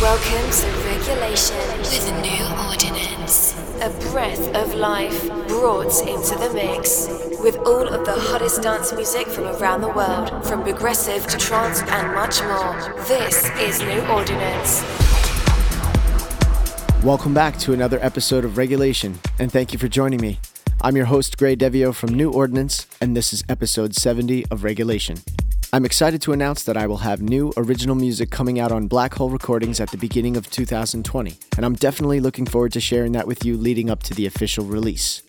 Welcome to Regulation with a New Ordinance. A breath of life brought into the mix. With all of the hottest dance music from around the world, from progressive to trance and much more. This is New Ordinance. Welcome back to another episode of Regulation, and thank you for joining me. I'm your host, Gray Devio from New Ordinance, and this is episode 70 of Regulation. I'm excited to announce that I will have new original music coming out on Black Hole Recordings at the beginning of 2020, and I'm definitely looking forward to sharing that with you leading up to the official release.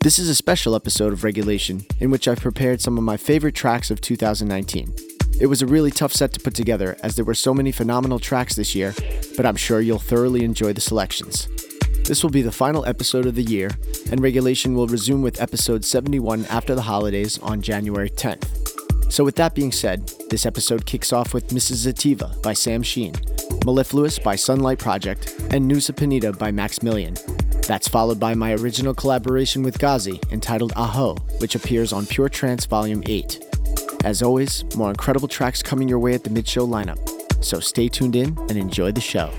This is a special episode of Regulation in which I've prepared some of my favorite tracks of 2019. It was a really tough set to put together as there were so many phenomenal tracks this year, but I'm sure you'll thoroughly enjoy the selections. This will be the final episode of the year, and Regulation will resume with episode 71 after the holidays on January 10th. So, with that being said, this episode kicks off with Mrs. Zativa by Sam Sheen, Mellifluous by Sunlight Project, and Nusa Penida by Max Maximilian. That's followed by my original collaboration with Ghazi entitled Aho, which appears on Pure Trance Volume 8. As always, more incredible tracks coming your way at the mid show lineup. So stay tuned in and enjoy the show.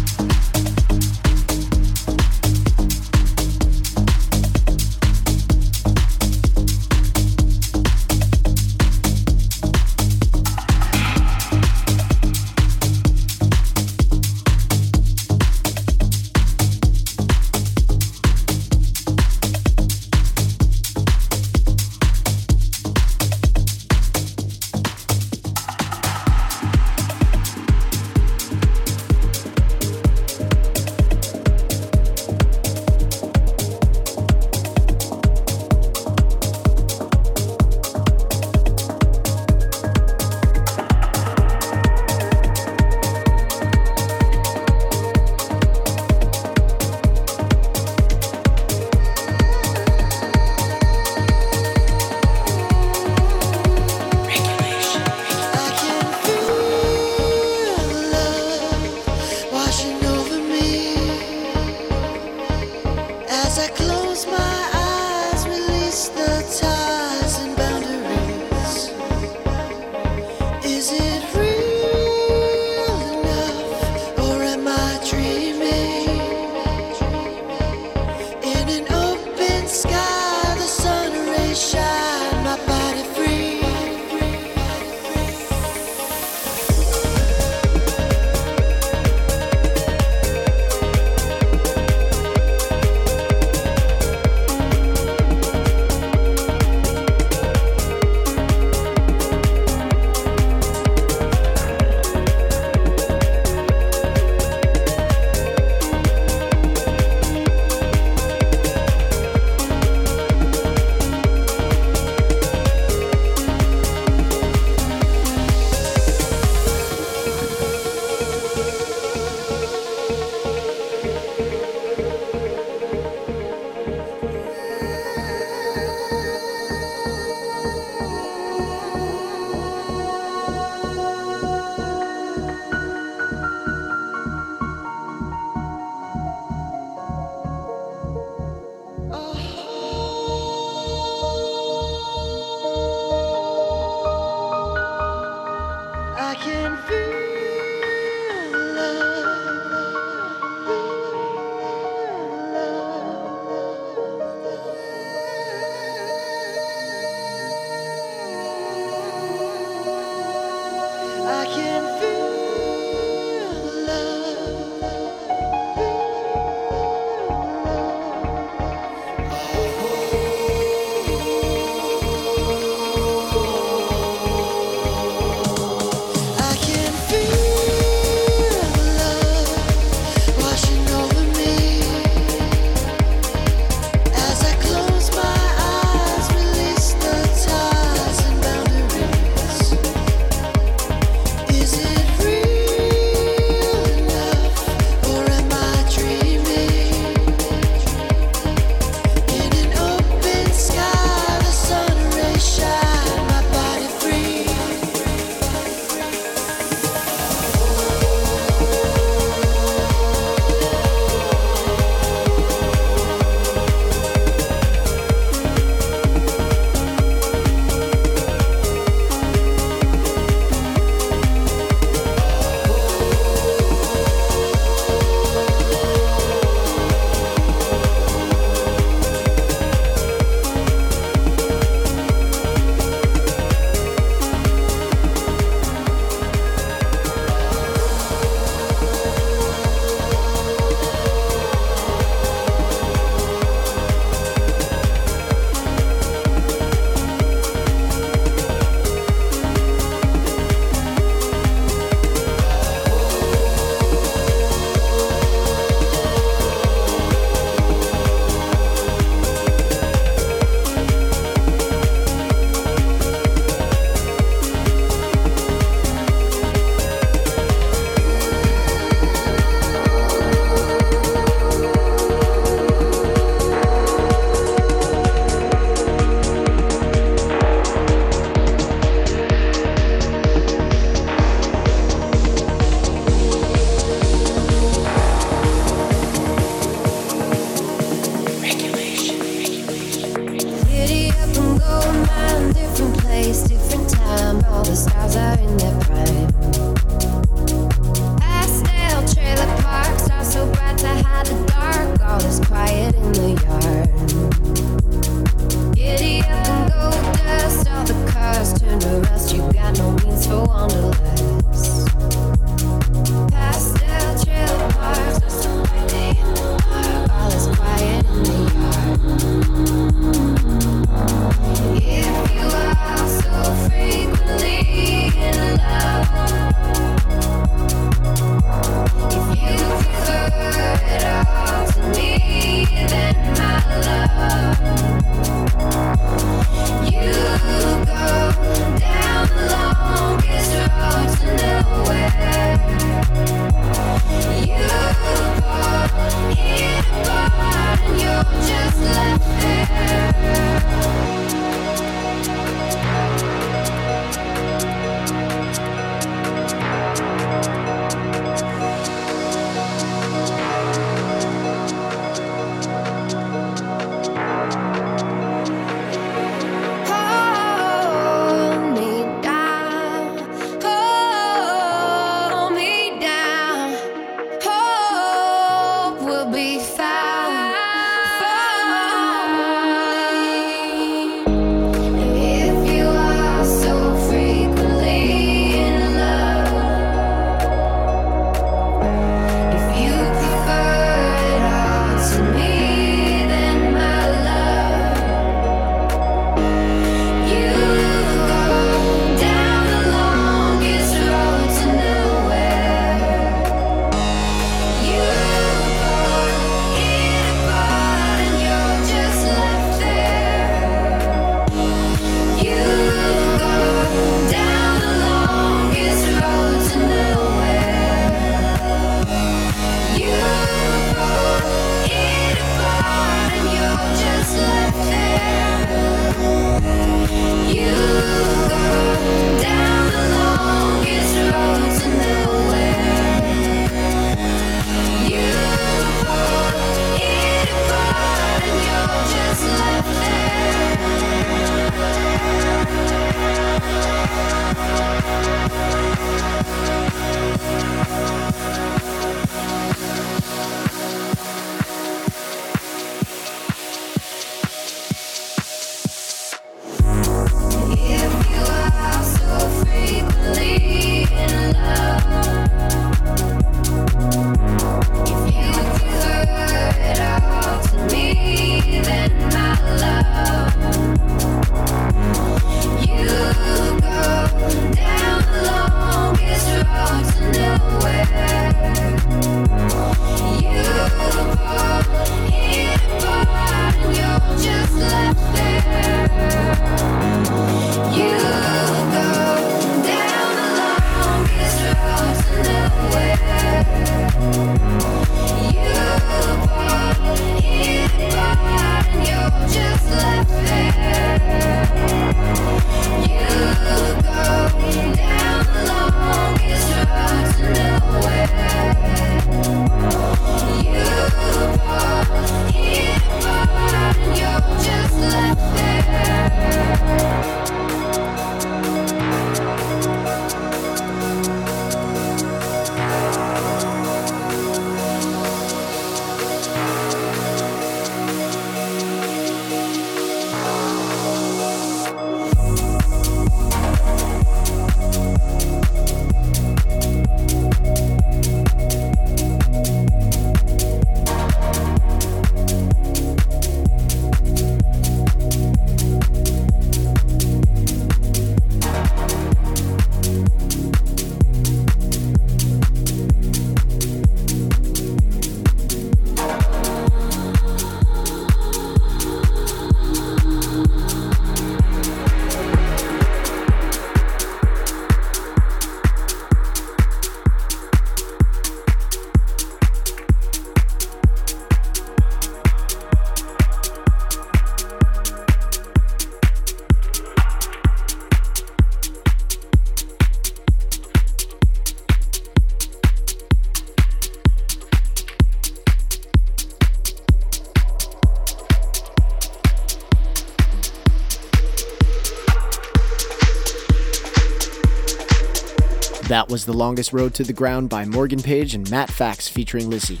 Was The Longest Road to the Ground by Morgan Page and Matt Fax featuring Lizzie.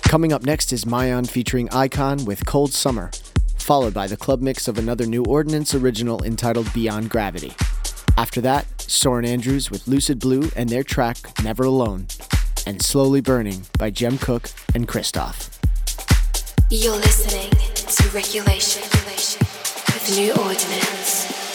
Coming up next is Mayan featuring Icon with Cold Summer, followed by the club mix of another New Ordinance original entitled Beyond Gravity. After that, Soren Andrews with Lucid Blue and their track Never Alone, and Slowly Burning by Jem Cooke and Christoph. You're listening to Regulation with New Ordinance.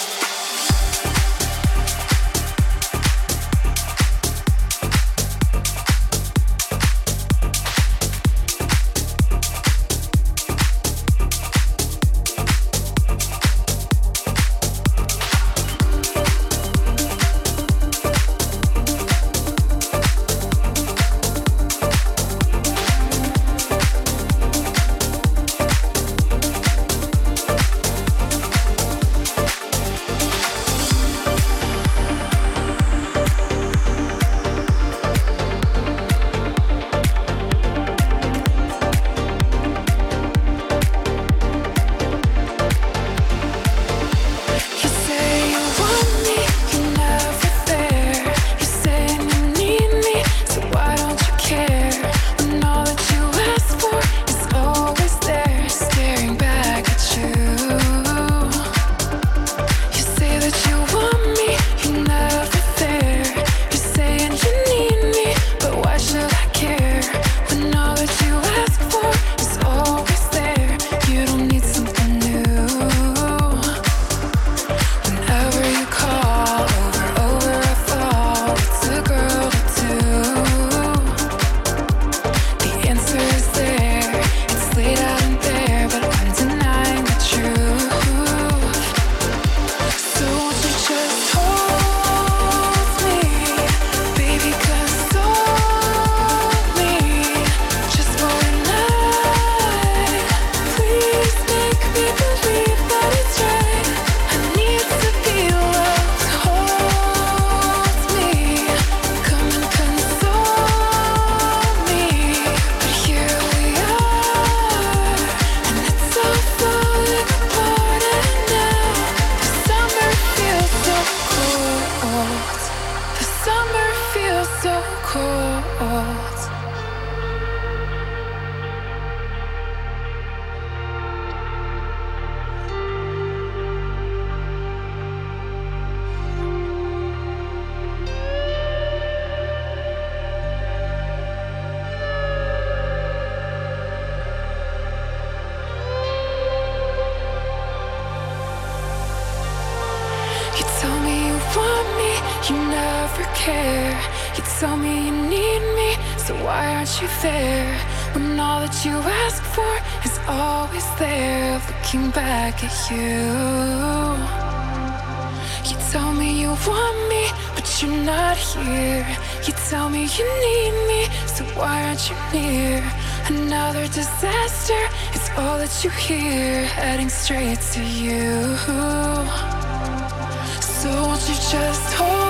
you. You told me you want me, but you're not here. You tell me you need me, so why aren't you near? Another disaster It's all that you hear, heading straight to you. So won't you just hold?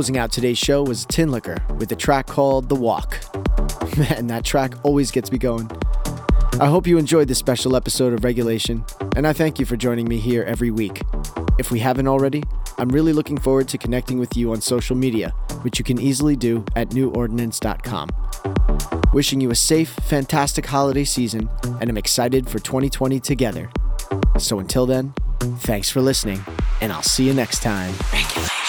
Closing out today's show was Tinlicker with a track called The Walk. Man, that track always gets me going. I hope you enjoyed this special episode of Regulation, and I thank you for joining me here every week. If we haven't already, I'm really looking forward to connecting with you on social media, which you can easily do at newordinance.com. Wishing you a safe, fantastic holiday season, and I'm excited for 2020 together. So until then, thanks for listening, and I'll see you next time. Regulation.